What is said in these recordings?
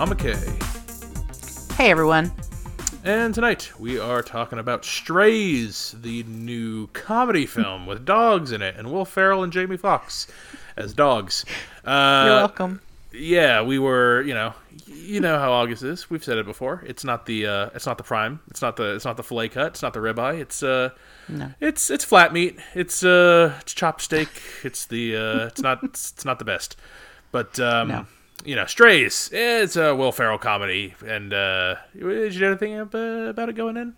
Mama Kay. Hey everyone. And tonight we are talking about Strays, the new comedy film with dogs in it, and Will Ferrell and Jamie Foxx as dogs. Uh, You're welcome. Yeah, we were, you know, you know how August is. We've said it before. It's not the, uh, it's not the prime. It's not the, it's not the fillet cut. It's not the ribeye. It's, uh, No. it's, it's flat meat. It's, uh, it's chopped steak. It's the, uh, it's not, it's, it's not the best. But, um, No. You know, Strays. It's a Will Ferrell comedy. And uh, did you know anything about it going in?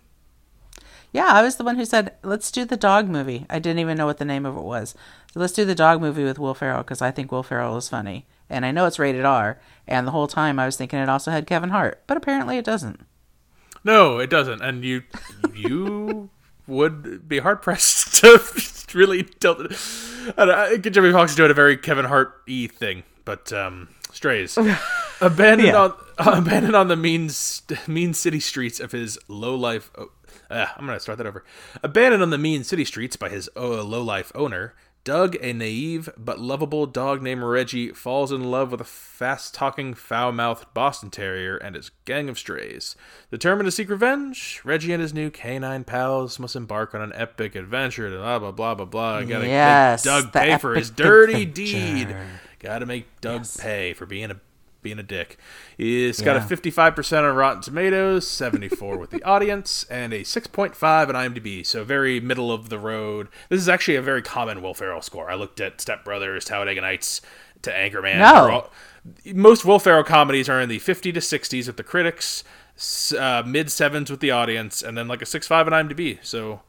Yeah, I was the one who said, let's do the dog movie. I didn't even know what the name of it was. So let's do the dog movie with Will Ferrell because I think Will Ferrell is funny. And I know it's rated R. And the whole time I was thinking it also had Kevin Hart. But apparently it doesn't. No, it doesn't. And you, you would be hard pressed to really it. I don't know, Jamie Foxx is doing a very Kevin Hart y thing, but um, Strays abandoned Yeah. on abandoned on the mean st- mean city streets of his low life. Oh, uh, I'm gonna start that over. Abandoned on the mean city streets by his uh, low life owner. Doug, a naive but lovable dog named Reggie, falls in love with a fast talking, foul mouthed Boston Terrier and his gang of strays. Determined to seek revenge, Reggie and his new canine pals must embark on an epic adventure to blah, blah, blah, blah, blah. Gotta Yes, make Doug pay for his dirty adventure. deed. Gotta make Doug pay for being a being a dick. It's got a 55% on Rotten Tomatoes, 74 with the audience, and a 6.5 on IMDb. So very middle of the road. This is actually a very common Will Ferrell score. I looked at Step Brothers, Talladega Nights, to Anchorman. No. All- most Will Ferrell comedies are in the 50 to 60s with the critics, uh, mid sevens with the audience, and then like a 6.5 on IMDb. So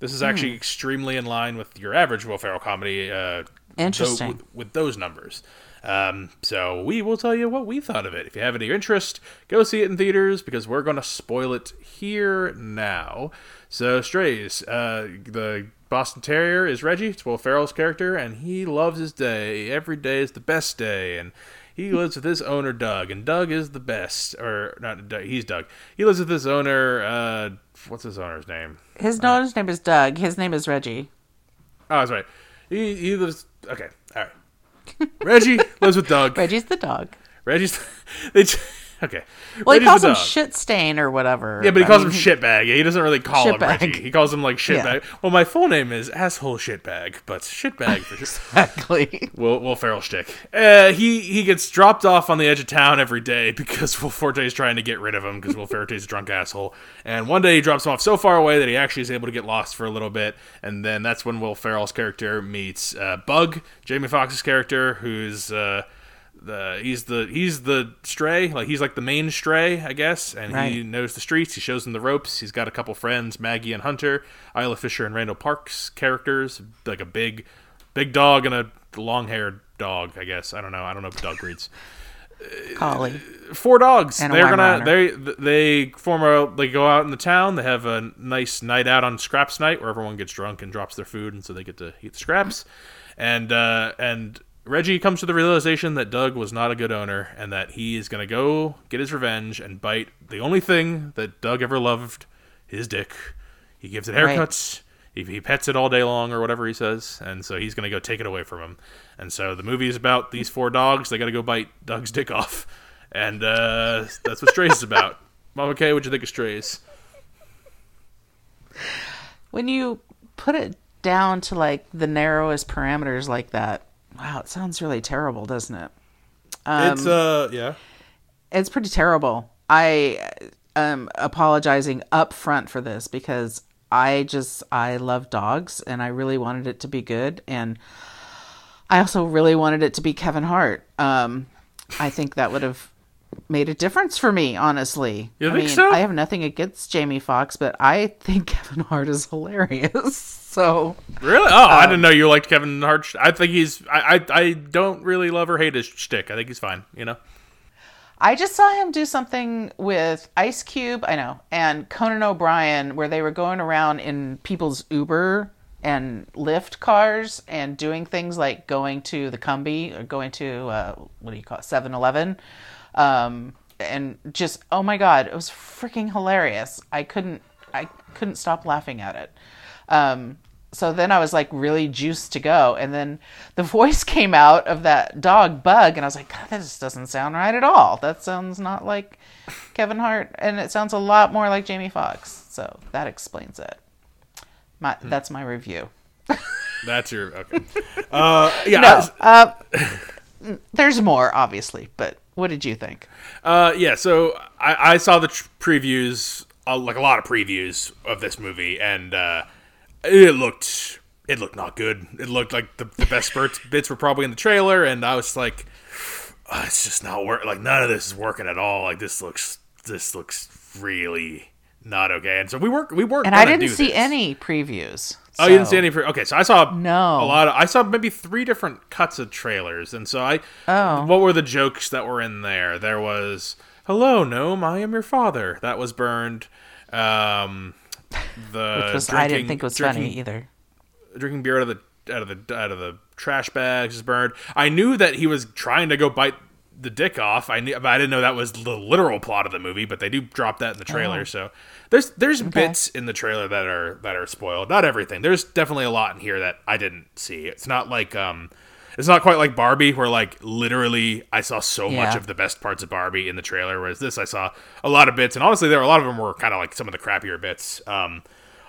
this is actually extremely in line with your average Will Ferrell comedy. Uh, Interesting. with, with those numbers. Um, so we will tell you what we thought of it. If you have any interest, go see it in theaters because we're going to spoil it here now. So Strays, uh, the Boston Terrier is Reggie. It's Will Ferrell's character, and he loves his day. Every day is the best day, and he lives with his owner Doug, and Doug is the best. Or not? Doug, he's Doug. He lives with his owner. Uh, what's his owner's name? His, no, his name is Doug. His name is Reggie. Oh, that's right. He he lives. Okay, all right. Reggie lives with Doug. Reggie's the dog. Reggie's. They, okay. Well, Reggie's he calls him shit stain or whatever. Yeah, but he I calls mean, him shitbag. Yeah, he doesn't really call him Shitbag. Reggie. He calls him like shitbag. Yeah. Well, my full name is asshole shitbag, but shitbag for sure. Exactly. Will Will Ferrell shtick. Uh, he he gets dropped off on the edge of town every day because Will Forte is trying to get rid of him because Will Forte's a drunk asshole. And one day he drops him off so far away that he actually is able to get lost for a little bit. And then that's when Will Ferrell's character meets uh, Bug, Jamie Foxx's character, who's uh, the he's the he's the stray, like he's like the main stray, I guess. And he knows the streets. He shows them the ropes. He's got a couple friends, Maggie and Hunter, Isla Fisher and Randall Parks characters, like a big big dog and a long-haired dog. I guess I don't know. I don't know if dog breeds. Collie. Four dogs. And They're gonna they they form a they go out in the town. They have a nice night out on scraps night where everyone gets drunk and drops their food, and so they get to eat the scraps. And uh, and Reggie comes to the realization that Doug was not a good owner, and that he is gonna go get his revenge and bite the only thing that Doug ever loved, his dick. He gives it Right. haircuts. He, he pets it all day long or whatever he says, and so he's gonna go take it away from him. And so the movie is about these four dogs. They got to go bite Doug's dick off, and uh, that's what Strays is about. Mama Kay, what'd you think of Strays? when you put it down to like the narrowest parameters like that, wow, it sounds really terrible, doesn't it? Um, it's uh, yeah. it's pretty terrible. I am apologizing up front for this because I just I love dogs and I really wanted it to be good and I also really wanted it to be Kevin Hart. Um, I think that would have made a difference for me, honestly. You I think mean, so? I have nothing against Jamie Foxx, but I think Kevin Hart is hilarious. So Really? Oh, I Um, didn't know you liked Kevin Hart. I think he's. I, I I don't really love or hate his shtick. I think he's fine. You know. I just saw him do something with Ice Cube, I know, and Conan O'Brien, where they were going around in people's Uber and Lyft cars and doing things like going to the Cumby or going to, uh, what do you call it, 7 Eleven. Um, and just, oh my God, it was freaking hilarious. I couldn't, I couldn't stop laughing at it. Um, so then I was like really juiced to go. And then the voice came out of that dog Bug, and I was like, God, that just doesn't sound right at all. That sounds not like Kevin Hart, and it sounds a lot more like Jamie Foxx. So that explains it. My that's my review. That's your okay. Uh, yeah, No, uh, there's more obviously, but what did you think? Uh, yeah, so I, I saw the tr- previews, uh, like a lot of previews of this movie, and uh, it looked it looked not good. It looked like the, the best spurts, bits were probably in the trailer, and I was like, oh, it's just not work. Like none of this is working at all. Like this looks this looks really not okay. And so we weren't we weren't. And I didn't see this. any previews. Oh, you didn't see any? Okay, so I saw No. a lot. Of, I saw maybe three different cuts of trailers, and so I. Oh. What were the jokes that were in there? There was, "Hello, gnome, I am your father." That was burned. Um, the Which was I didn't think it was drinking, funny either. Drinking beer out of the out of the out of the trash bags is burned. I knew that he was trying to go bite the dick off. I knew, but I didn't know that was the literal plot of the movie. But they do drop that in the trailer. Oh. So there's there's bits in the trailer that are that are spoiled. Not everything. There's definitely a lot in here that I didn't see. It's not like um, it's not quite like Barbie, where like literally I saw so much of the best parts of Barbie in the trailer. Whereas this, I saw a lot of bits, and honestly, there were a lot of them were kind of like some of the crappier bits. Um,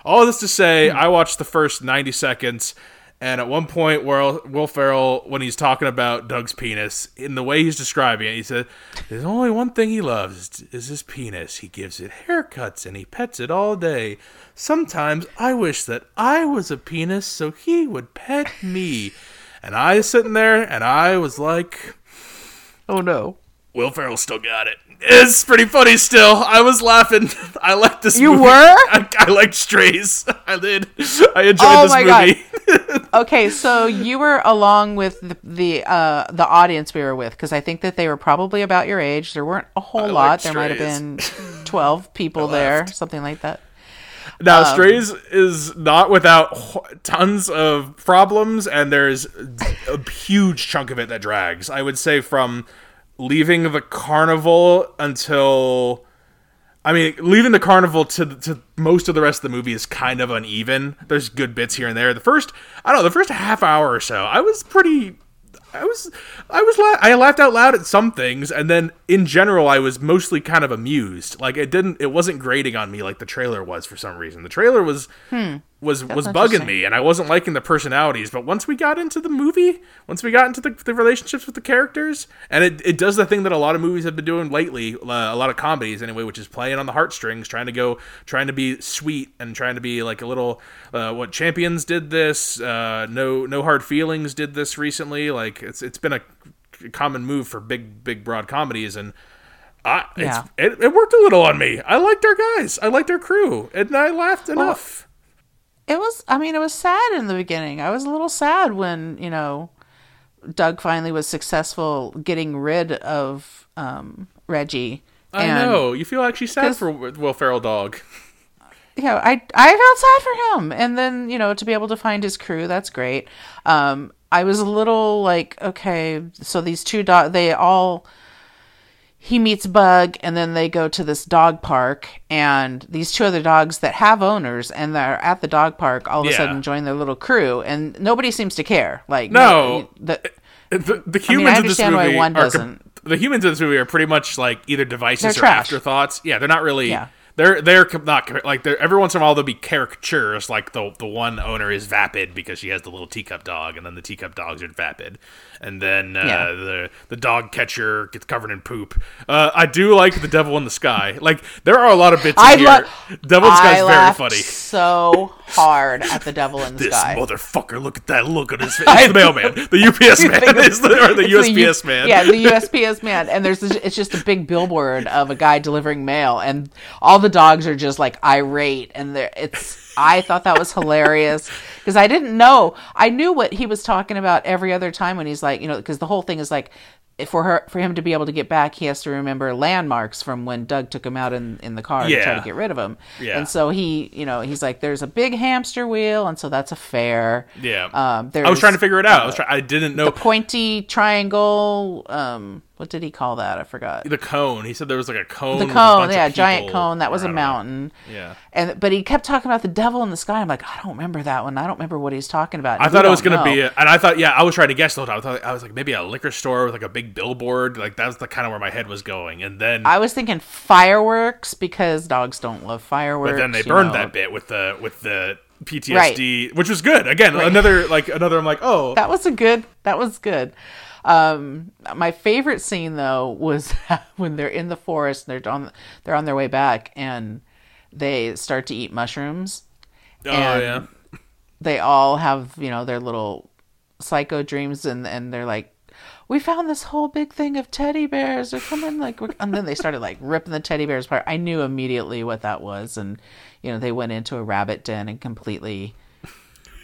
all this to say, I watched the first 90 seconds, and at one point, Will, Will Ferrell, when he's talking about Doug's penis, in the way he's describing it, he said, There's only one thing he loves is his penis. He gives it haircuts and he pets it all day. Sometimes I wish that I was a penis so he would pet me. And I was sitting there, and I was like, Oh no. Will Ferrell still got it. It's pretty funny still. I was laughing. I liked this You movie. were? I, I liked Strays. I did. I enjoyed Oh this my movie. Okay, so you were along with the the, uh, the audience we were with because I think that they were probably about your age. There weren't a whole I lot. There might have been twelve people there, something like that. Now, Um, Strays is not without tons of problems, and there's a huge chunk of it that drags. I would say from leaving the carnival until. I mean, leaving the carnival to to most of the rest of the movie is kind of uneven. There's good bits here and there. The first, I don't know, the first half hour or so, I was pretty. I was, I was, la- I laughed out loud at some things, and then in general, I was mostly kind of amused. Like it didn't, it wasn't grating on me like the trailer was for some reason. The trailer was hmm. Was was bugging me, and I wasn't liking the personalities. But once we got into the movie, once we got into the, the relationships with the characters, and it, it does the thing that a lot of movies have been doing lately, uh, a lot of comedies anyway, which is playing on the heartstrings, trying to go, trying to be sweet and trying to be like a little. Uh, what Champions did this, uh, no no hard feelings did this recently. Like it's it's been a common move for big big broad comedies and. I, Yeah. it's, it, it worked a little on me. I liked our guys. I liked our crew, and I laughed enough. It was. I mean, it was sad in the beginning. I was a little sad when you know Doug finally was successful getting rid of um, Reggie. I And, know. You feel actually sad for Will Ferrell dog. Yeah, I I felt sad for him, and then you know to be able to find his crew, that's great. Um, I was a little like, okay, so these two dog, they all. He meets Bug, and then they go to this dog park, and these two other dogs that have owners and they're at the dog park all of a sudden join their little crew, and nobody seems to care. Like, No. the, The, the humans I in this understand why movie one are doesn't. the humans in this movie are pretty much like either devices They're or trash. afterthoughts. Yeah, they're not really. Yeah. They're they're not like they're every once in a while there'll be caricatures like the the one owner is vapid because she has the little teacup dog and then the teacup dogs are vapid and then uh, Yeah. the the dog catcher gets covered in poop. Uh, I do like the devil in the sky. Like there are a lot of bits in I here. love. devil in the sky is very funny. so hard at the devil in the This sky. motherfucker! Look at that look on his face. It's the mailman, the UPS man, is the, or the It's the U- man. Yeah, the USPS man. And there's this, it's just a big billboard of a guy delivering mail, and all the dogs are just like irate, and they're it's. I thought that was hilarious because I didn't know. I knew what he was talking about every other time when he's like, you know, because the whole thing is like. For her, for him to be able to get back, he has to remember landmarks from when Doug took him out in, in the car to try to get rid of him. Yeah. And so he, you know, he's like, "There's a big hamster wheel, and so that's a fair." Yeah. Um, I was trying to figure it out. I was try- I didn't know the pointy triangle. Um, what did he call that? I forgot. the cone. He said there was like a cone. The cone, yeah, giant cone. That was a don't know. mountain. Yeah. And but he kept talking about the devil in the sky. I'm like, I don't remember that one. I don't remember what he's talking about. I thought it was going to be, a, and I thought, yeah, I was trying to guess the whole time. I thought I was like maybe a liquor store with like a big billboard. Like that's the kind of where my head was going. And then I was thinking fireworks because dogs don't love fireworks. But then they burned know. that bit with the with the PTSD, which was good. Again, another like another. I'm like, oh, That was a good. That was good. Um, my favorite scene though was when they're in the forest. And they're on. They're on their way back, and they start to eat mushrooms. oh yeah. They all have you know their little psycho dreams, and and they're like. We found this whole big thing of teddy bears. They're coming like, we're-" and then they started like ripping the teddy bears apart. I knew immediately what that was, and you know they went into a rabbit den and completely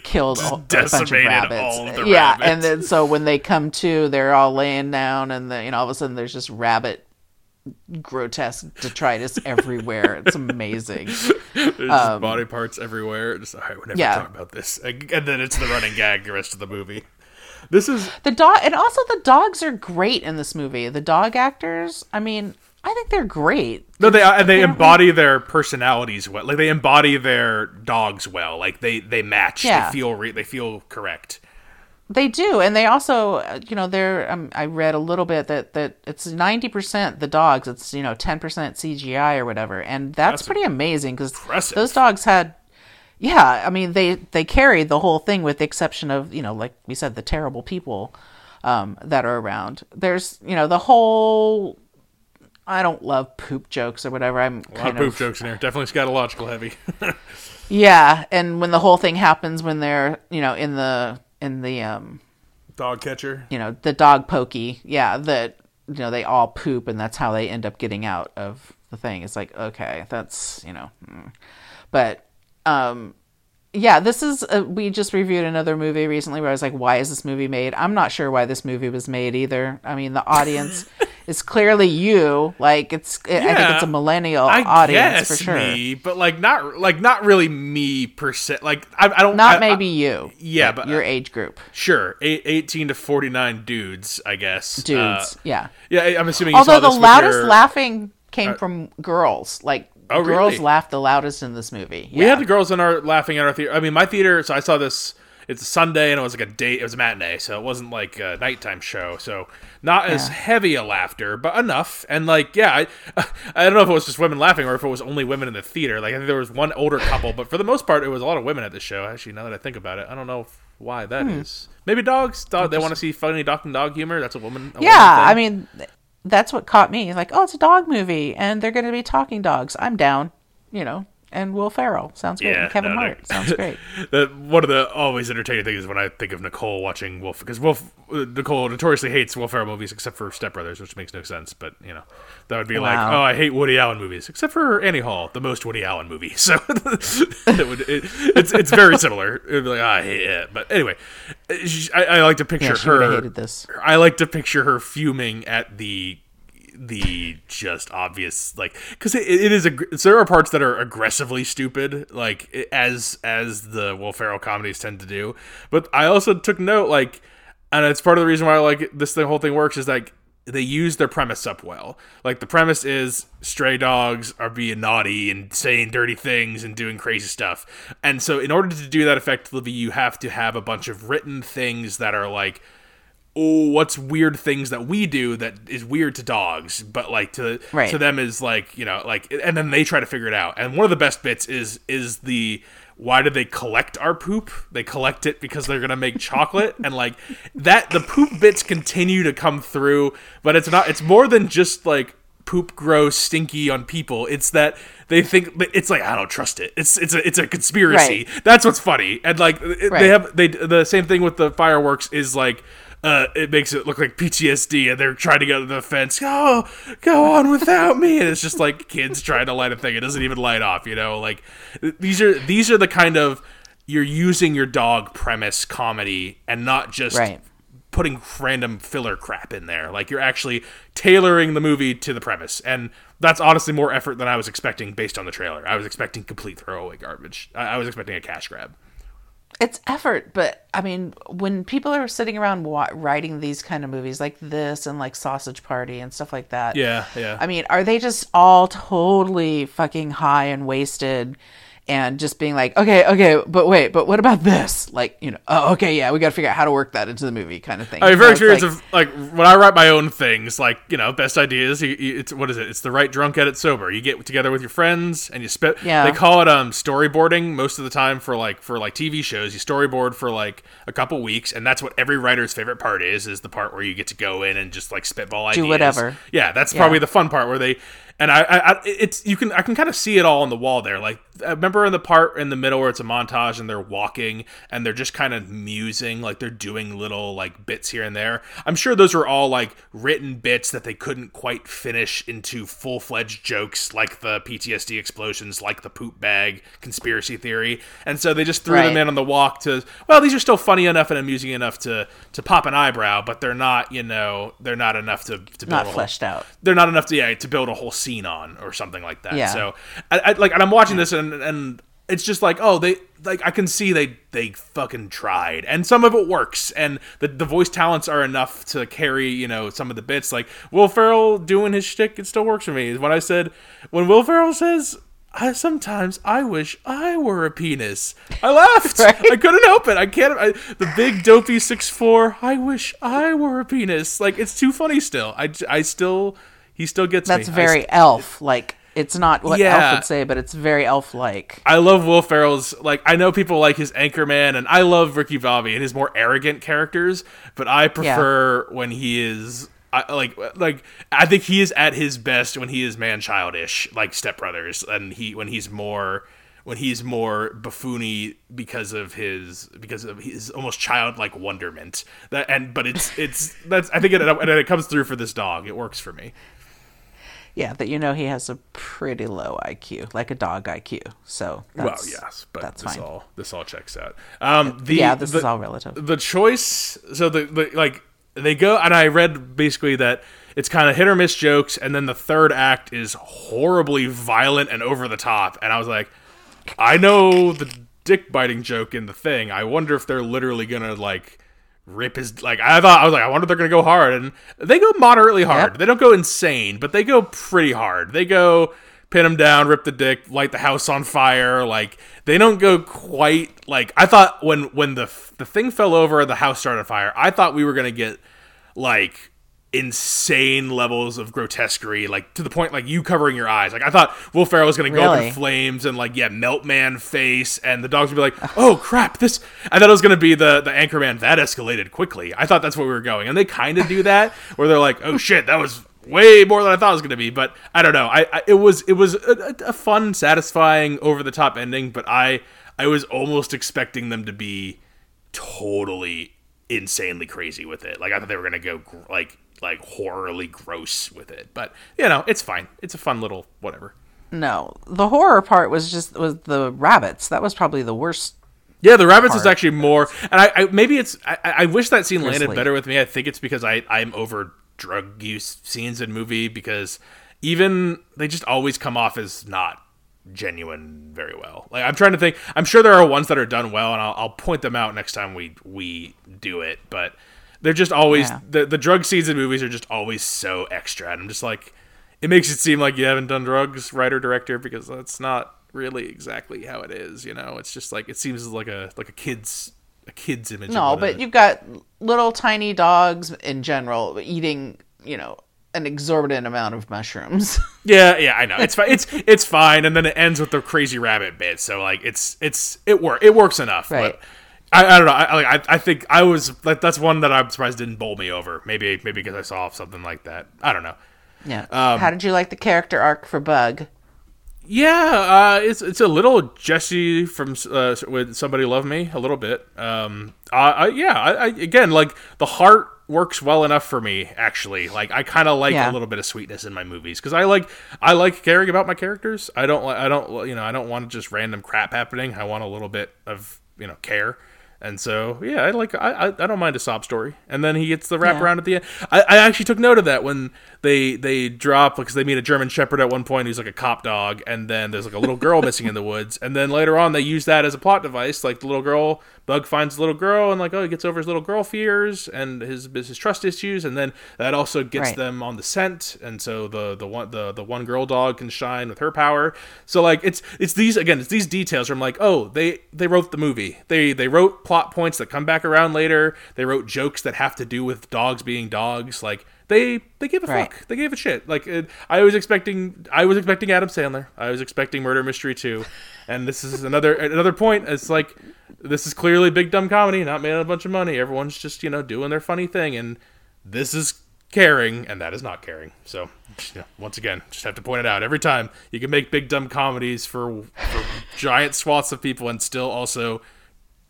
killed a, a bunch of rabbits. of yeah, rabbits. and then so when they come to, they're all laying down, and the, you know all of a sudden there's just rabbit grotesque detritus everywhere. It's amazing. There's just body parts everywhere. Just all right, we're never Um, yeah. talking about this. And then it's the running gag the rest of the movie. This is The dog, and also the dogs are great in this movie. The dog actors, I mean, I think they're great. no, they and they embody their personalities well. Like they embody their dogs well. Like they they match. Yeah. They feel re- they feel correct. They do, and they also, uh, you know, they're. Um, I read a little bit that that it's ninety percent the dogs. It's you know ten percent CGI or whatever, and that's, That's pretty amazing because those dogs had. Yeah, I mean they they carried the whole thing with the exception of you know like we said the terrible people um, that are around. There's you know the whole. I don't love poop jokes or whatever. I'm A lot kind of poop of jokes in here. Definitely scatological heavy. yeah, and when the whole thing happens when they're you know in the in the um Dog catcher. you know the dog pokey yeah that you know they all poop and that's how they end up getting out of the thing it's like okay that's you know mm. but um yeah this is a, we just reviewed another movie recently where i was like why is this movie made i'm not sure why this movie was made either i mean the audience is clearly you like it's Yeah. i think it's a millennial I audience for sure me, but like not like not really me per se. Like I, I don't not I- maybe you yeah, but- your age group sure, eighteen to forty nine dudes. I guess dudes Uh, yeah yeah, I'm assuming. You Although the loudest your- laughing came from girls. Like Oh, girls really? laughed the loudest in this movie. We had the girls in our laughing at our theater. I mean, my theater. So I saw this. It's a Sunday, and it was like a date. It was a matinee, so it wasn't like a nighttime show. So not as heavy a laughter, but enough. And like, yeah, I, I don't know if it was just women laughing or if it was only women in the theater. Like, I think there was one older couple, but for the most part, it was a lot of women at the show. Actually, now that I think about it, I don't know why that hmm. is. Maybe dogs. Dog, they want to see funny dog and dog humor. That's a woman. A yeah, woman. I mean, that's what caught me. Like, oh, it's a dog movie, and they're going to be talking dogs. I'm down. You know, and Will Ferrell sounds great. Yeah, and Kevin no, Hart no. sounds great. the, one of the always entertaining things is when I think of Nicole watching Wolf because Wolf uh, Nicole notoriously hates Will Ferrell movies except for Step Brothers, which makes no sense. But you know that would be like, oh, I hate Woody Allen movies except for Annie Hall, the most Woody Allen movie. So it would, it, it's it's very similar. It would be like, oh, I hate it. But anyway, uh, she- I, I like to picture Yeah, her. hated this. I like to picture her fuming at the the just obvious like because it, it is a there are parts that are aggressively stupid like as as the Will Ferrell comedies tend to do but I also took note like and it's part of the reason why I like this whole thing works is like they use their premise up well. Like the premise is stray dogs are being naughty and saying dirty things and doing crazy stuff. And so in order to do that effectively, you have to have a bunch of written things that are like oh, what's weird things that we do that is weird to dogs, but like to Right. to them is like you know like, and then they try to figure it out. And one of the best bits is is the why do they collect our poop? They collect it because they're gonna make chocolate, and like that. The poop bits continue to come through, but it's not. It's more than just like poop grows stinky on people. It's that they think it's like I don't trust it. It's it's a it's a conspiracy. That's what's funny, and like Right. they have they the same thing with the fireworks is like. Uh, it makes it look like PTSD, and they're trying to get to the fence. Oh, go on without me, and it's just like kids trying to light a thing. It doesn't even light off, you know. Like these are these are the kind of you're using your dog premise comedy, and not just Right. putting random filler crap in there. Like you're actually tailoring the movie to the premise, and that's honestly more effort than I was expecting based on the trailer. I was expecting complete throwaway garbage. I, I was expecting a cash grab. It's effort, but I mean, when people are sitting around wa- writing these kind of movies like this and like Sausage Party and stuff like that, Yeah, yeah. I mean, are they just all totally fucking high and wasted and just being like, okay, okay, but wait, but what about this? Like, you know, oh, okay, yeah, we got to figure out how to work that into the movie, kind of thing. I mean, very So like- of like when I write my own things, like you know, best ideas. You, you, it's what is it? It's the right drunk edit sober. You get together with your friends and you spit. Yeah. They call it um storyboarding most of the time for like for like TV shows. You storyboard for like a couple weeks, and that's what every writer's favorite part is. Is the part where you get to go in and just like spitball ideas. Do whatever. Yeah, that's Yeah. probably the fun part where they. And I, I, it's you can I can kind of see it all on the wall there. Like remember in the part in the middle where it's a montage and they're walking and they're just kind of musing, like they're doing little like bits here and there. I'm sure those were all like written bits that they couldn't quite finish into full fledged jokes, like the PTSD explosions, like the poop bag conspiracy theory, and so they just threw them in on the walk to. Well, these are still funny enough and amusing enough to to pop an eyebrow, but they're not, you know, they're not enough to to build not a whole- out. they're not enough to yeah to build a whole scene on or something like that. Yeah. So I, I like and I'm watching this and and it's just like oh they like I can see they they fucking tried and some of it works and the the voice talents are enough to carry you know some of the bits like Will Ferrell doing his shtick it still works for me. When I said when Will Ferrell says. I sometimes I wish I were a penis. I laughed. Right. I couldn't help it. I can't. I, the big dopey six four. I wish I were a penis. Like it's too funny. Still, I, I still he still gets That's me. Very elf. Like, it's not what Yeah. elf would say, but it's very elf like. I love Will Ferrell's like I know people like his Anchorman and I love Ricky Bobby and his more arrogant characters, but I prefer when he is I, like like I think he is at his best when he is man childish like Step Brothers and he when he's more when he's more buffoony because of his because of his almost childlike wonderment that and but it's it's that's I think it and it comes through for this dog it works for me Yeah, that you know he has a pretty low IQ, like a dog IQ. So that's, well yes but that's this fine. all this all checks out um the yeah, this the- is all relative. the choice so the, the like they go and i read basically that it's kind of hit or miss jokes and then the third act is horribly violent and over the top and i was like i know the dick biting joke in the thing i wonder if they're literally gonna like rip his like i thought i was like i wonder if they're gonna go hard and they go moderately hard Yep. they don't go insane but they go pretty hard they go pin him down rip the dick light the house on fire like they don't go quite like i thought when when the the thing fell over the house started fire i thought we were gonna get like insane levels of grotesquerie, like to the point like you covering your eyes. Like I thought Will Ferrell was gonna go up in flames and like yeah, melt man face, and the dogs would be like, oh crap, this. I thought it was gonna be the the Anchorman. That escalated quickly. I thought that's where we were going, and they kind of do that where they're like, oh shit, that was way more than I thought it was gonna be. But I don't know. I, I it was it was a, a, fun, satisfying, over the top ending, but I I was almost expecting them to be totally insanely crazy with it. Like I thought they were gonna go gr- like like horribly gross with it, but you know it's fine. It's a fun little whatever. No, the horror part was just was the rabbits. That was probably the worst. Yeah, the rabbits is actually more, and I, I maybe it's I, I wish that scene landed better with me. I think it's because I I'm over drug use scenes in movie because even they just always come off as not genuine very well. Like I'm trying to think. I'm sure there are ones that are done well, and I'll, I'll point them out next time we we do it. But they're just always Yeah. the the drug scenes in movies are just always so extra, and I'm just like, it makes it seem like you haven't done drugs, writer director, because that's not really exactly how it is. You know, it's just like it seems like a like a kid's a kid's image. No, but a- you've got little tiny dogs in general eating, you know, an exorbitant amount of mushrooms. Yeah, yeah, I know. It's fine. It's it's fine, and then it ends with the crazy rabbit bit. So like, it's it's it work it works enough. Right. But I, I don't know. I, like, I I think I was like that's one that I'm surprised didn't bowl me over. Maybe maybe because I saw something like that. I don't know. yeah. Um, How did you like the character arc for Bug? Yeah, uh, it's it's a little Jesse from uh, with somebody love me a little bit. Um, I, I yeah, I, I again like the heart works well enough for me actually. Like I kind of like Yeah. a little bit of sweetness in my movies because I like I like caring about my characters. I don't I don't you know I don't want just random crap happening. I want a little bit of you know care. And so, yeah, I like I, I don't mind a sob story. And then he gets the wrap Yeah. around at the end. I, I actually took note of that when they they drop because they meet a German Shepherd at one point who's like a cop dog, and then there's like a little girl missing in the woods, and then later on they use that as a plot device. Like the little girl, Bug finds the little girl, and like oh he gets over his little girl fears and his his trust issues, and then that also gets Right. them on the scent, and so the the one the the one girl dog can shine with her power. So like it's it's these again it's these details where I'm like oh they they wrote the movie they they wrote plot points that come back around later. They wrote jokes that have to do with dogs being dogs. Like they they give a Right. fuck. They gave a shit. Like it, I was expecting I was expecting Adam Sandler. I was expecting Murder Mystery 2 and this is another another point. It's like this is clearly big dumb comedy not made on a bunch of money. Everyone's just you know doing their funny thing. And this is caring and that is not caring. So once again just have to point it out. Every time you can make big dumb comedies for, for giant swaths of people and still also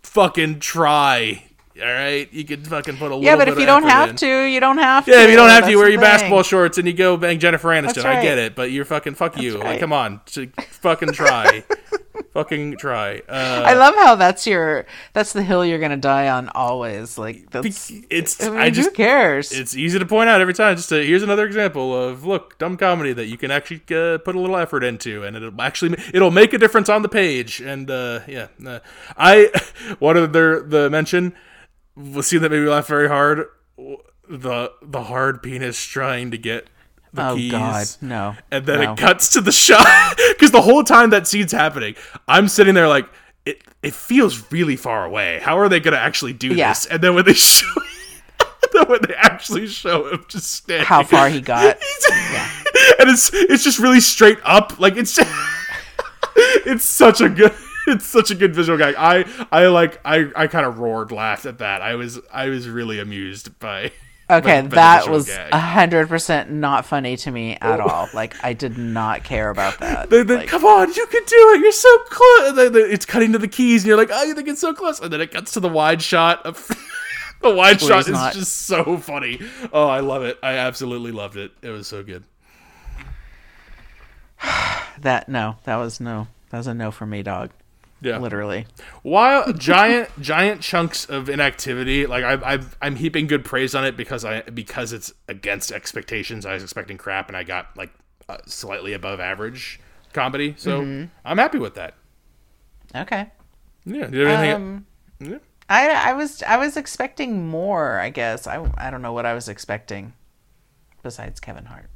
fucking try all right you can fucking put a little. Yeah, but bit if you don't have in. to, you don't have to. yeah if you don't have to you wear your thing. basketball shorts and you go bang jennifer aniston That's i get it but you're fucking fuck you like come on fucking try fucking try uh I love how that's your that's the hill you're gonna die on always. Like that's it's I mean, i just who cares? it's easy to point out every time. Just to, here's another example of look dumb comedy that you can actually uh, put a little effort into, and it'll actually it'll make a difference on the page. And uh, yeah, uh, I wanted the the mention was scene that made me laugh very hard. The the hard penis trying to get the oh keys. God, no. And then no. it cuts to the shot because the whole time that scene's happening, I'm sitting there like it. It feels really far away. How are they going to actually do Yeah. this? And then when they show, then when they actually show him just standing, how far he got. and it's it's just really straight up. Like it's just, it's such a good it's such a good visual gag. I I like I I kind of roared, laughed at that. I was I was really amused by. Okay, that was a hundred percent not funny to me at oh. all. Like I did not care about that. They, they, Like, come on, you can do it. You're so close. They- It's cutting to the keys, and you're like, oh, you think it's so close, and then it cuts to the wide shot of the wide shot he's is not- just so funny. Oh, I love it. I absolutely loved it. It was so good. that no, that was no, that was a no for me, dog. Yeah. Literally. While giant giant chunks of inactivity, like I, I I'm heaping good praise on it because I because it's against expectations. I was expecting crap, and I got like uh, slightly above average comedy. So Mm-hmm. I'm happy with that. Okay. Yeah. Have anything? Um, Yeah. I I was I was expecting more. I guess I I don't know what I was expecting, besides Kevin Hart.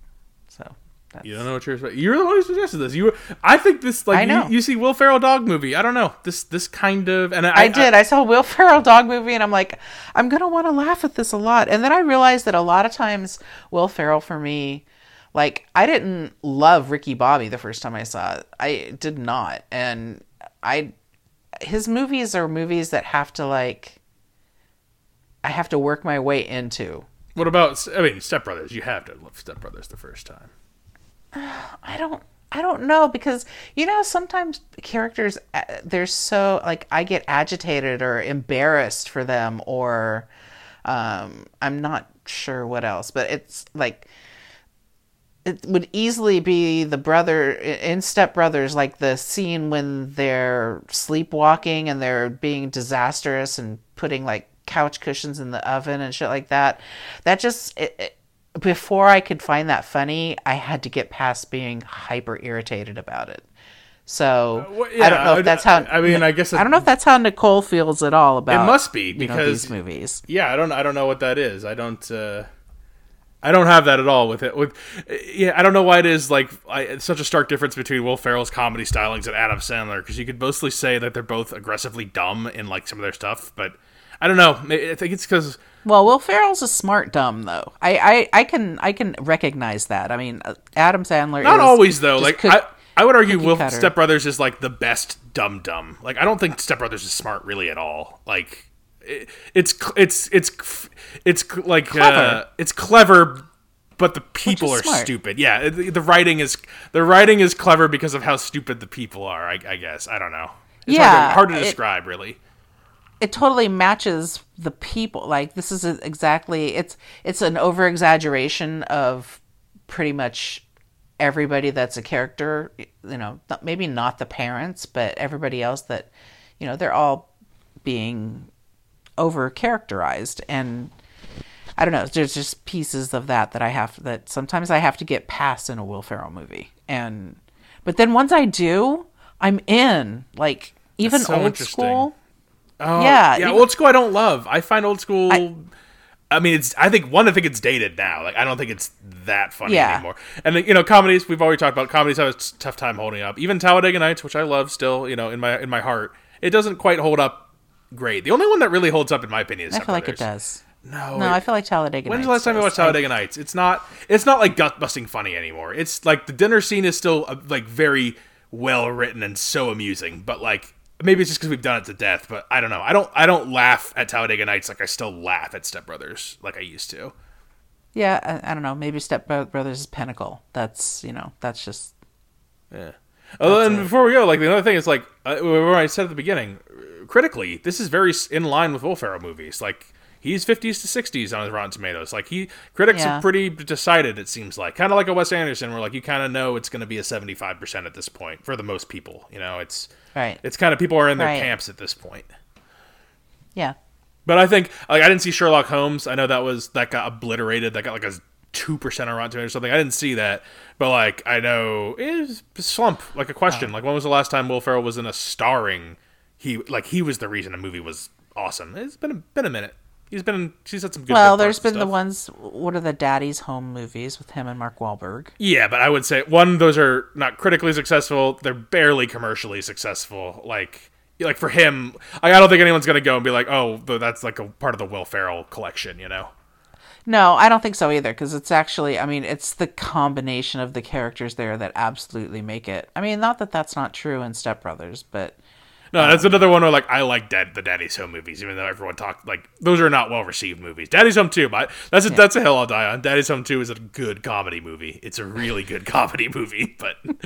That's, You don't know what you're expecting. You're the one who suggested this. You, were, I think this like I know. You, you see Will Ferrell dog movie. I don't know this this kind of and I, I did. I, saw Will Ferrell dog movie, and I'm like, I'm gonna want to laugh at this a lot. And then I realized that a lot of times Will Ferrell for me, like I didn't love Ricky Bobby the first time I saw it. I did not, and I his movies are movies that have to like I have to work my way into. What about I mean Step Brothers? You have to love Step Brothers the first time. I don't I don't know because you know sometimes characters uh, they're so like I get agitated or embarrassed for them or um I'm not sure what else but it's like it would easily be the brother in Step Brothers, like the scene when they're sleepwalking and they're being disastrous and putting like couch cushions in the oven and shit like that. That just it, it, before I could find that funny, I had to get past being hyper irritated about it. So well, I don't know if that's how. I mean, I guess I don't know if that's how Nicole feels at all about. It must be you know, because these movies. yeah, I don't I don't know what that is. I don't uh I don't have that at all with it. With yeah, I don't know why it is like I, such a stark difference between Will Ferrell's comedy stylings and Adam Sandler because you could mostly say that they're both aggressively dumb in like some of their stuff, but I don't know. I think it's because Well, Will Ferrell's a smart dumb though. I, I, I can I can recognize that. I mean, uh, Adam Sandler. Is not always though. Like cook- I, I would argue Will cutter. Step Brothers is like the best dumb dumb. Like I don't think Step Brothers is smart really at all. Like it, it's it's it's it's like uh, Clever. it's clever. But the people are smart. stupid. Yeah, the, the writing is the writing is clever because of how stupid the people are. I, I guess I don't know. It's hard Yeah, to, hard to it- describe, really. It totally matches the people. Like this is exactly it's it's an over exaggeration of pretty much everybody that's a character. You know, maybe not the parents, but everybody else that you know they're all being over characterized and I don't know. There's just pieces of that that I have that sometimes I have to get past in a Will Ferrell movie, and but then once I do, I'm in. Like even so old school. Oh, Yeah, yeah. even- Old school, I don't love. I find old school. I, I- mean, it's. I think one. I think it's dated now. Like, I don't think it's that funny Yeah. anymore. And you know, comedies. We've already talked about comedies. Have a tough time holding up. Even Talladega Nights, which I love still. You know, in my in my heart, it doesn't quite hold up great. The only one that really holds up, in my opinion, is I feel like it does. No, No, it- I feel like Talladega. When's Nights the last time you watched Talladega Nights? It's not. It's not like gut busting funny anymore. It's like the dinner scene is still like very well written and so amusing. But like maybe it's just because we've done it to death. But I don't know. I don't. I don't laugh at Talladega Nights like I still laugh at Step Brothers like I used to. Yeah, I, I don't know. Maybe Step Bro- Brothers is pinnacle. That's you know, that's just Yeah. Oh, and before we go, like the other thing is like uh, what I said at the beginning, critically, this is very in line with Will Ferrell movies. Like he's fifties to sixties on his Rotten Tomatoes. Like he critics Yeah. are pretty decided. It seems like kind of like a Wes Anderson, where like you kind of know it's going to be a seventy five percent at this point for the most people. You know, it's right. it's kind of people are in their Right. camps at this point. yeah, But I think like I didn't see Sherlock Holmes. I know that was that got obliterated. That got like a two percent on Rotten Tomatoes or something. I didn't see that, but like I know it was slump. Like a question. Oh. Like when was the last time Will Ferrell was in a starring? He like he was the reason a movie was awesome. It's been a, been a minute. He's been she's had some good. well, there's been and the ones. What are the Daddy's Home movies with him and Mark Wahlberg? Yeah, but I would say one, those are not critically successful. They're barely commercially successful. Like, like for him, I I don't think anyone's gonna go and be like, oh, that's like a part of the Will Ferrell collection, you know? No, I don't think so either. Because it's actually, I mean, it's the combination of the characters there that absolutely make it. I mean, not that that's not true in Step Brothers, but No, that's another one where like I like Dad, the Daddy's Home movies, even though everyone talked like those are not well received movies. Daddy's Home Two, but that's a, that's a hill I'll die on. Daddy's Home Two is a good comedy movie. It's a really good comedy movie, but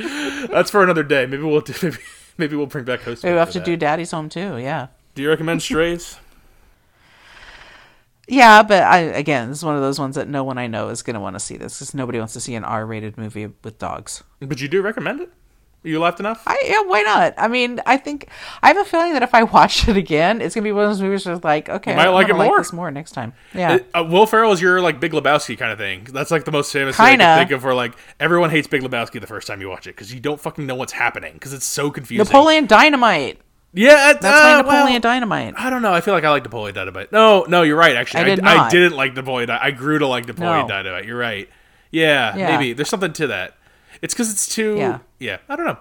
that's for another day. Maybe we'll do, maybe maybe we'll bring back host. we for have to that. do Daddy's Home too. Yeah. Do you recommend Strays? Yeah, but I again, this is one of those ones that no one I know is going to want to see this because nobody wants to see an R-rated movie with dogs. but you do recommend it. You laughed enough. I yeah, why not? I mean, I think I have a feeling that if I watch it again, it's gonna be one of those movies where it's like, okay, might I'm like it more. this more next time. Yeah, It- uh, Will Ferrell is your like Big Lebowski kind of thing. That's like the most famous thing I can think of. Where like everyone hates Big Lebowski the first time you watch it because you don't fucking know what's happening because it's so confusing. Napoleon Dynamite. Yeah, it- That's my uh, Napoleon well, Dynamite. I don't know. I feel like I like Napoleon Dynamite. No, no, you're right. Actually, I I, did I not. didn't like Napoleon. I grew to like Napoleon No. Dynamite. You're right. Yeah, Yeah. maybe there's something to that. It's because it's too. Yeah. Yeah. I don't know.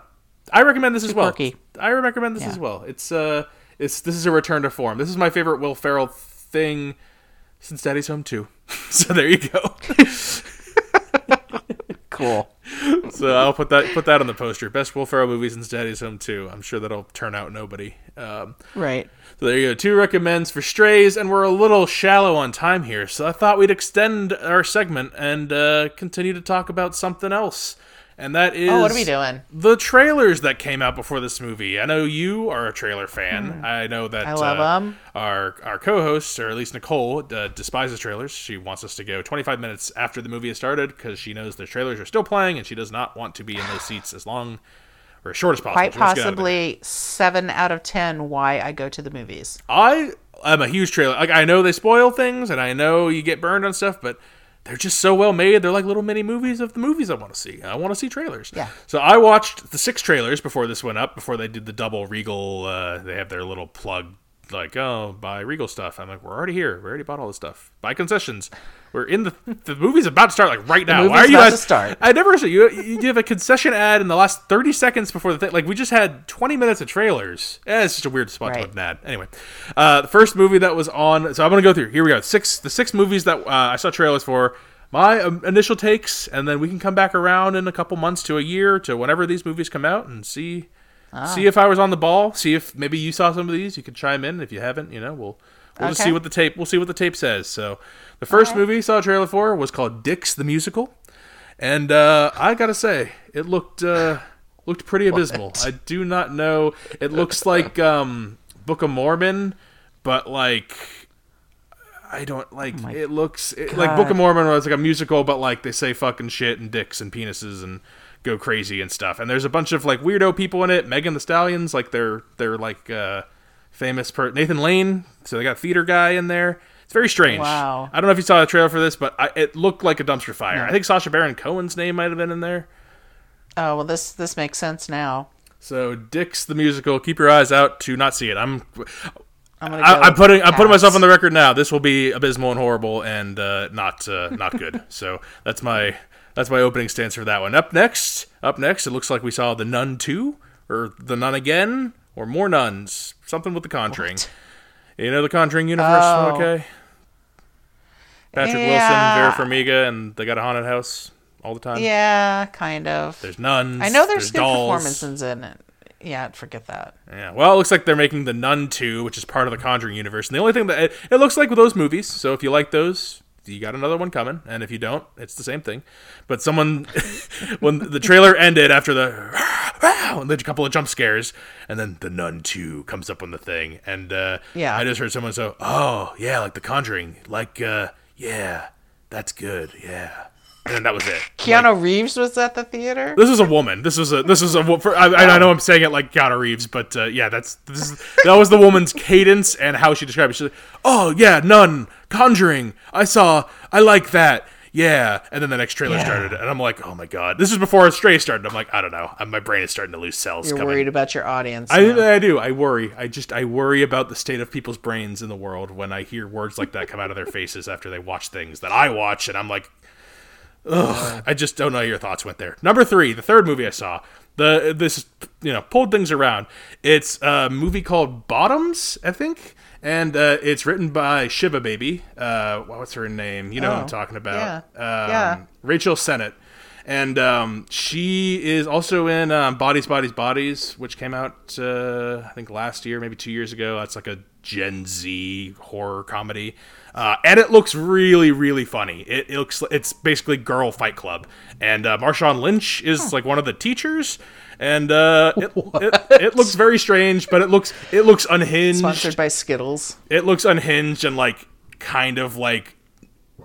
I recommend this as well. quirky. I recommend this Yeah. as well. It's uh, it's this is a return to form. This is my favorite Will Ferrell thing since Daddy's Home Two. so there you go. Cool. so I'll put that put that on the poster. Best Will Ferrell movie since Daddy's Home Two. I'm sure that'll turn out nobody. Um, Right. so there you go. Two recommends for strays, and we're a little shallow on time here, so I thought we'd extend our segment and uh, continue to talk about something else. And that is Oh, what are we doing? The trailers that came out before this movie. I know you are a trailer fan. I know that. I love uh, 'em. Our our co-host, or at least Nicole, uh, despises trailers. She wants us to go 25 minutes after the movie has started because she knows the trailers are still playing, and she does not want to be in those seats as long or as short as possible. Quite She wants to get out possibly seven out of ten. Why I go to the movies. I am a huge trailer. Like I know they spoil things, and I know you get burned on stuff, but they're just so well made. They're like little mini movies of the movies I want to see. I want to see trailers. Yeah. So I watched the six trailers before this went up. Before they did the double Regal, uh, they have their little plug. Like oh, buy Regal stuff. I'm like, we're already here. We already bought all this stuff. Buy concessions. We're in the the movie's about to start. Like right now. Why are you about guys to start. I never said you. You have a concession ad in the last thirty seconds before the thing. Like we just had twenty minutes of trailers. Eh, it's just a weird spot to Right. put an ad. Anyway, uh, the first movie that was on. So I'm gonna go through. Here we go. Six. The six movies that uh, I saw trailers for. My um, initial takes, and then we can come back around in a couple months to a year to whenever these movies come out and see. Ah. See if I was on the ball. See if maybe you saw some of these. You can chime in if you haven't. You know, we'll we'll just see what the tape. We'll see what the tape says. So, the first movie I saw a trailer for was called Dicks the Musical, and uh, I gotta say, it looked uh, looked pretty abysmal. I do not know. It looks like um, Book of Mormon, but like I don't like. it looks it, like Book of Mormon was like a musical, but like they say fucking shit and dicks and penises and go crazy and stuff. And there's a bunch of like weirdo people in it. Megan the Stallions, like they're they're like uh, famous per Nathan Lane. So they got theater guy in there. It's very strange. Wow. I don't know if you saw the trailer for this, but I, it looked like a dumpster fire. I think Sacha Baron Cohen's name might have been in there. Oh well, this this makes sense now. So Dicks the musical. Keep your eyes out to not see it. I'm I'm. I, I'm putting I'm putting myself on the record now. This will be abysmal and horrible and uh, not uh, not good. so that's my that's my opening stance for that one. Up next, up next, it looks like we saw the Nun two or the Nun again or more nuns. Something with the Conjuring. You know the Conjuring universe, Oh. okay? Patrick Yeah. Wilson, Vera Farmiga, and they got a haunted house all the time. Yeah, kind of. There's nuns. I know there's, good dolls. performances in it. Yeah, forget that. Yeah. Well, it looks like they're making the Nun 2, which is part of the Conjuring universe. And the only thing that it, it looks like with those movies, so if you like those, you got another one coming. And if you don't, it's the same thing. But someone, when the trailer ended after the, and then a couple of jump scares, and then the Nun 2 comes up on the thing. And uh, Yeah. I just heard someone say, oh, yeah, like the Conjuring. Like, uh, yeah, that's good. Yeah. And then that was it. Keanu Reeves was at the theater. This is a woman. This is a this is a. For, I, I know I'm saying it like Keanu Reeves, but uh, yeah, that's this is, that was the woman's cadence and how she described it. She's like, "Oh yeah, Nun, Conjuring. I saw. I like that. Yeah." And then the next trailer Yeah. started, and I'm like, "Oh my god!" This is before Stray started. I'm like, I don't know. Uh, My brain is starting to lose cells. You're coming. worried about your audience. I. I do. I worry. I just I worry about the state of people's brains in the world when I hear words like that come out of their faces after they watch things that I watch, and I'm like, ugh. I just don't know your thoughts went there. Number three, the third movie I saw. The this you know pulled things around. It's a movie called Bottoms, I think, and uh, it's written by Shiva Baby. Uh, what's her name? You know who I'm Oh, talking about. yeah, Um, yeah. Rachel Sennott. And um, she is also in um, Bodies, Bodies, Bodies, which came out, uh, I think, last year, maybe two years ago. That's like a Gen Z horror comedy. Uh, and it looks really, really funny. It, it looks, it's basically Girl Fight Club. And uh, Marshawn Lynch is like one of the teachers. And uh, it, it, it looks very strange, but it looks it looks unhinged Sponsored by Skittles. it looks unhinged and like kind of like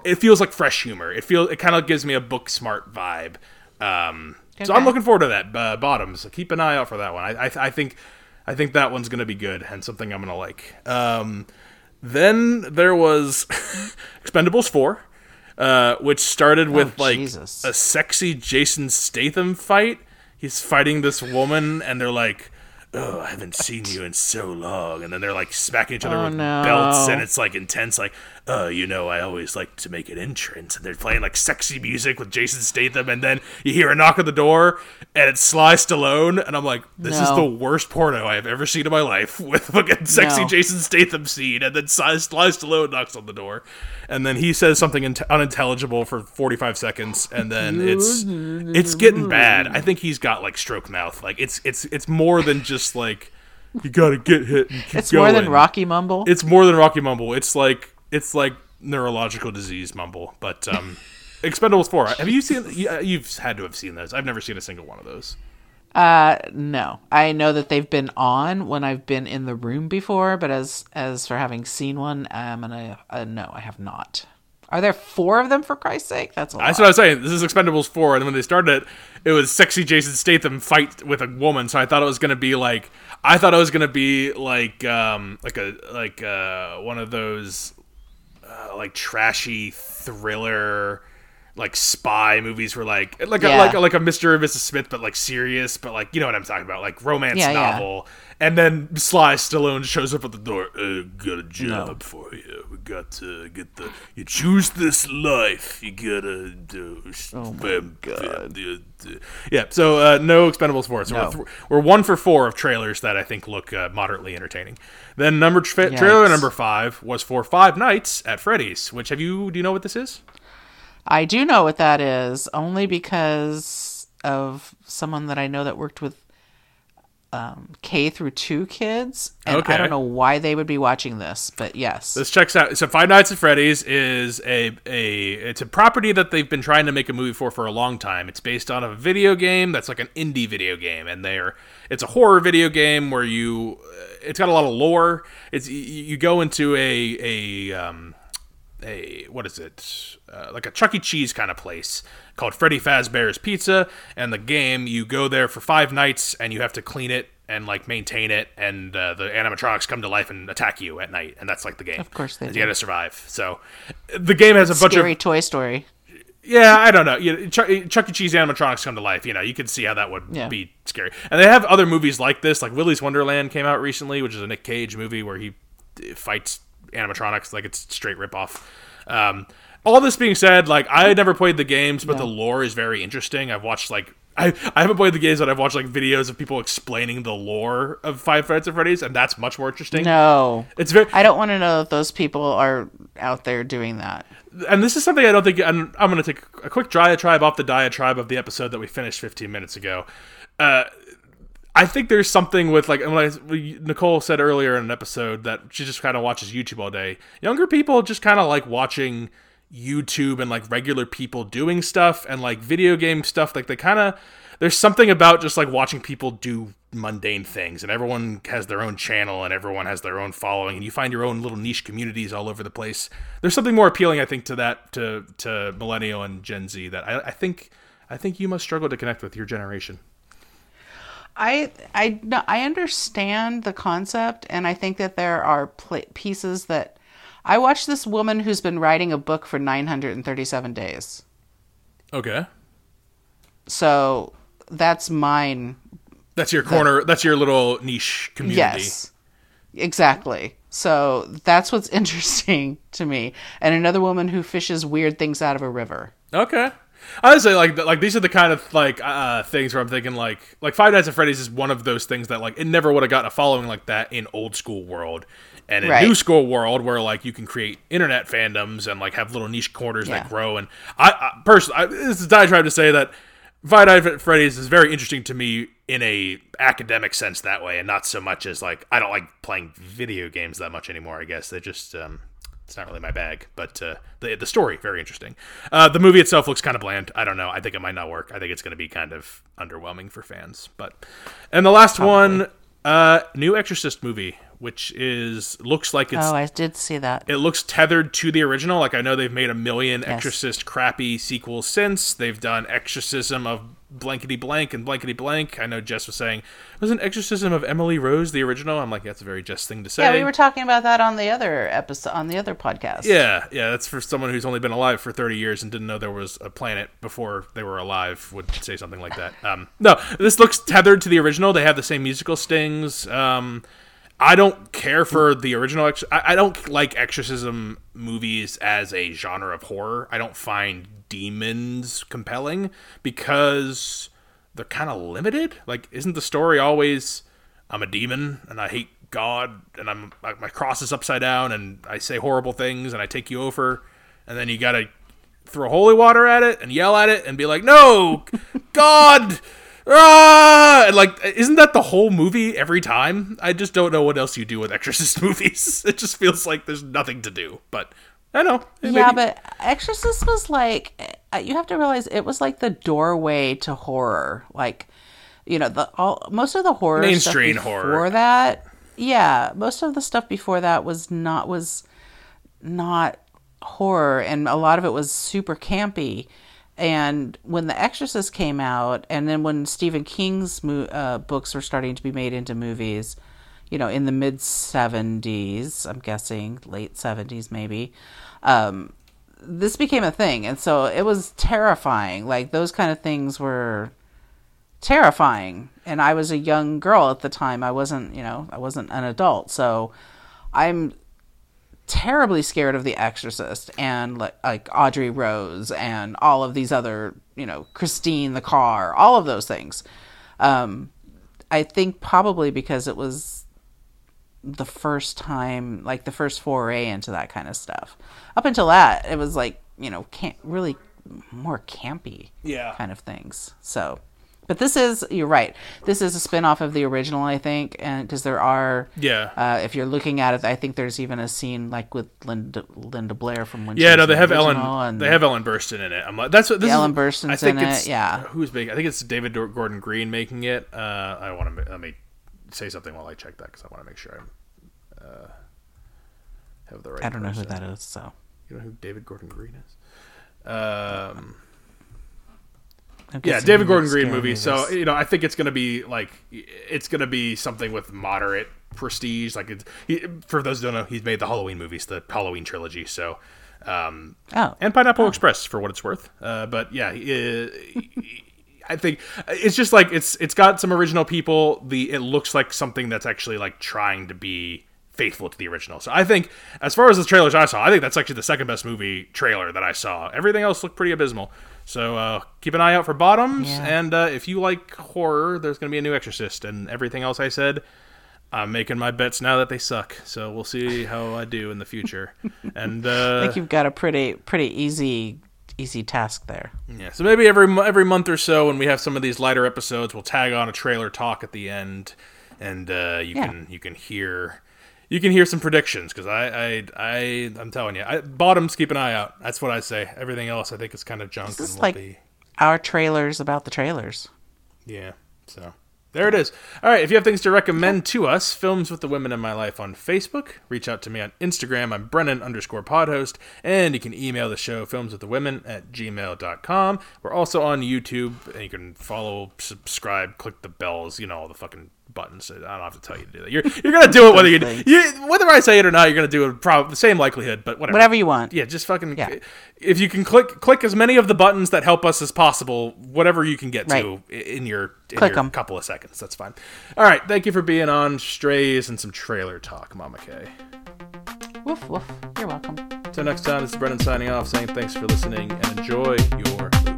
it feels like fresh humor. It feels it kind of gives me a Booksmart vibe. Um, So I'm looking forward to that. Uh, Bottoms. So keep an eye out for that one. I, I, I think I think that one's gonna be good and something I'm gonna like. Um, then there was Expendables four, uh, which started with like Jesus. a sexy Jason Statham fight. He's fighting this woman, and they're like, "Oh, I haven't seen you in so long," and then they're like smacking each other Oh, with no. belts, and it's like intense. Like, "Uh, you know, I always like to make an entrance," and they're playing like sexy music with Jason Statham, and then you hear a knock on the door, and it's Sly Stallone, and I'm like, "This is the worst porno I have ever seen in my life." With fucking sexy No. Jason Statham scene, and then Sly, Sly Stallone knocks on the door, and then he says something int- unintelligible for 45 seconds, and then it's it's getting bad. I think he's got like stroke mouth. Like it's it's it's more than just like you gotta get hit and keep It's more than. Rocky Mumble. It's more than Rocky Mumble. It's like it's like neurological disease mumble. But um, Expendables four. Have you seen? uh, You've had to have seen those. I've never seen a single one of those. Uh, no. I know that they've been on when I've been in the room before, but as as for having seen one, I'm gonna uh, no, I have not. Are there four of them for Christ's sake? That's a lot. That's what I was saying. This is Expendables four, and when they started it, it was sexy Jason Statham fight with a woman. So I thought it was gonna be like I thought it was gonna be like um like a like uh one of those like trashy thriller like spy movies were like like a, like a, like a Mr. and Mrs. Smith but like serious but like you know what I'm talking about like romance Yeah, yeah. novel. And then Sly Stallone shows up at the door uh, got a job for you. We got to get the you choose this life. You gotta do oh my god. yeah so uh, no Expendables 4 so No. we're, th- we're one for four of trailers that I think look uh, moderately entertaining. Then number tra- trailer number five was for Five Nights at Freddy's which have you do you know what this is I do know what that is, only because of someone that I know that worked with um, K through two kids, and Okay. I don't know why they would be watching this, but yes, This checks out. So Five Nights at Freddy's is a a it's a property that they've been trying to make a movie for for a long time. It's based on a video game that's like an indie video game, and they're it's a horror video game where you it's got a lot of lore. It's you, you go into a a um a what is it uh, like a Chuck E. Cheese kind of place called Freddy Fazbear's Pizza, and the game you go there for five nights and you have to clean it and like maintain it, and uh, the animatronics come to life and attack you at night, and that's like the game. Of course they do. You got to survive. So the game has a bunch Scary of Toy Story. yeah, I don't know. You know, Chuck, Chuck E. Cheese animatronics come to life. You know, you can see how that would Yeah. be scary. And they have other movies like this, like Willy's Wonderland came out recently, which is a Nick Cage movie where he fights animatronics like it's straight ripoff. Um, all this being said, like I never played the games, but the lore is very interesting. I've watched like I, I haven't played the games, but I've watched like videos of people explaining the lore of Five Nights at Freddy's, and that's much more interesting. No. It's very I don't want to know if those people are out there doing that. and this is something I don't think I'm, I'm going to take a quick diatribe off the diatribe of the episode that we finished 15 minutes ago. Uh, I think there's something with like I, Nicole said earlier in an episode that she just kind of watches YouTube all day. Younger people just kind of like watching YouTube and like regular people doing stuff and like video game stuff. Like they kind of there's something about just like watching people do mundane things and everyone has their own channel and everyone has their own following and you find your own little niche communities all over the place there's something more appealing i think to that to to millennial and gen z that i, I think i think you must struggle to connect with your generation I I no, I understand the concept, and I think that there are pl- pieces that I watched this woman who's been writing a book for 937 days. okay So that's mine. that's your corner that's your little niche community Yes, exactly. So that's what's interesting to me. And another woman who fishes weird things out of a river. Okay. I would say like like these are the kind of like uh, things where I'm thinking like like Five Nights at Freddy's is one of those things that like it never would have gotten a following like that in old school world, and in Right. new school world where like you can create internet fandoms and like have little niche corners that grow. And I, I personally, I, this is diatribe to say that Five Nights at Freddy's is very interesting to me in a academic sense that way, and not so much as like I don't like playing video games that much anymore. I guess they just um, it's not really my bag, but uh, the the story very interesting. Uh, the movie itself looks kind of bland. I don't know. I think it might not work. I think it's going to be kind of underwhelming for fans. But and the last one, uh, new Exorcist movie, which is looks like it's Oh, I did see that. it looks tethered to the original. Like I know they've made a million Exorcist crappy sequels since. They've done Exorcism of blankety blank and blankety blank. I know Jess was saying it was an Exorcism of Emily Rose the original. I'm like that's a very Jess thing to say. Yeah, we were talking about that on the other episode, on the other podcast. Yeah, yeah, that's for someone who's only been alive for 30 years and didn't know there was a planet before they were alive would say something like that. Um, no, this looks tethered to the original. They have the same musical stings. Um, I don't care for the original. Ex- I, I don't like exorcism movies as a genre of horror. I don't find demons compelling because they're kind of limited. Like, isn't the story always I'm a demon and I hate God and I'm my cross is upside down and I say horrible things and I take you over and then you gotta throw holy water at it and yell at it and be like, no, God. Ah! And like, isn't that the whole movie every time? I just don't know what else you do with Exorcist movies. It just feels like there's nothing to do. But I know. It Yeah, but Exorcist was like uh, you have to realize it was like the doorway to horror. Like, you know, the all most of the horror Mainstream stuff horror. before that. Yeah, most of the stuff before that was not was not horror, and a lot of it was super campy. And when The Exorcist came out, and then when Stephen King's mo- uh, books were starting to be made into movies, you know, in the mid 70s, I'm guessing, late 70s maybe, um, this became a thing. And so it was terrifying. Like, those kind of things were terrifying. And I was a young girl at the time. I wasn't, you know, I wasn't an adult. So I'm terribly scared of The Exorcist and like, like Audrey Rose and all of these other, you know, Christine the car, all of those things. Um, I think probably because it was the first time, like the first foray into that kind of stuff. Up until that, it was like, you know, can't really more campy Yeah. kind of things. So, but this is, you're right. This is a spin off of the original, I think. And because there are, Yeah. uh, if you're looking at it, I think there's even a scene like with Linda, Linda Blair from when Yeah, no, they the have Ellen. and They have Ellen Burstyn in it. I'm like, that's what this Ellen is, Burstyn's I think in it's, it, yeah. Who's big? I think it's David Gordon Green making it. Uh, I want to let me say something while I check that because I want to make sure I uh, have the right. I don't know who that is. So You know who David Gordon Green is? Um, yeah, David Gordon Green scary movie. So you know, I think it's gonna be like it's gonna be something with moderate prestige. Like it's, he, for those who don't know, he's made the Halloween movies, the Halloween trilogy. So. Um, Oh. and Pineapple Express for what it's worth. Uh, but yeah, uh, I think it's just like it's it's got some original people. The it looks like something that's actually like trying to be faithful to the original. So I think as far as the trailers I saw, I think that's actually the second best movie trailer that I saw. Everything else looked pretty abysmal. So uh, keep an eye out for Bottoms, Yeah. and uh, if you like horror, there's going to be a new Exorcist, and everything else I said. I'm making my bets now that they suck, so we'll see how I do in the future. And uh, I think you've got a pretty pretty easy easy task there. yeah, so maybe every every month or so, when we have some of these lighter episodes, we'll tag on a trailer talk at the end, and uh, you Yeah. can you can hear you can hear some predictions because I I I I'm telling you, I, bottoms keep an eye out. That's what I say. Everything else, I think, is kind of junk This is like be our trailers about the trailers. yeah. So there it is. All right. If you have things to recommend to us, films with the women in my life on Facebook. Reach out to me on Instagram. I'm Brennan underscore podhost. And you can email the show films with the women at gmail.com. We're also on YouTube and you can follow, subscribe, click the bells, you know, all the fucking buttons. I don't have to tell you to do that. You're, you're going to do it whether you, Those you, whether I say it or not, you're going to do it probably the same likelihood, but whatever. Whatever you want. Yeah, just fucking. Yeah. If you can click click as many of the buttons that help us as possible, whatever you can get Right. to in your in Click your 'em. couple of seconds. That's fine. All right, thank you for being on Strays and some trailer talk, Mama K. Woof woof. You're welcome. Until next time, this is Brennan signing off, saying thanks for listening and enjoy your movies.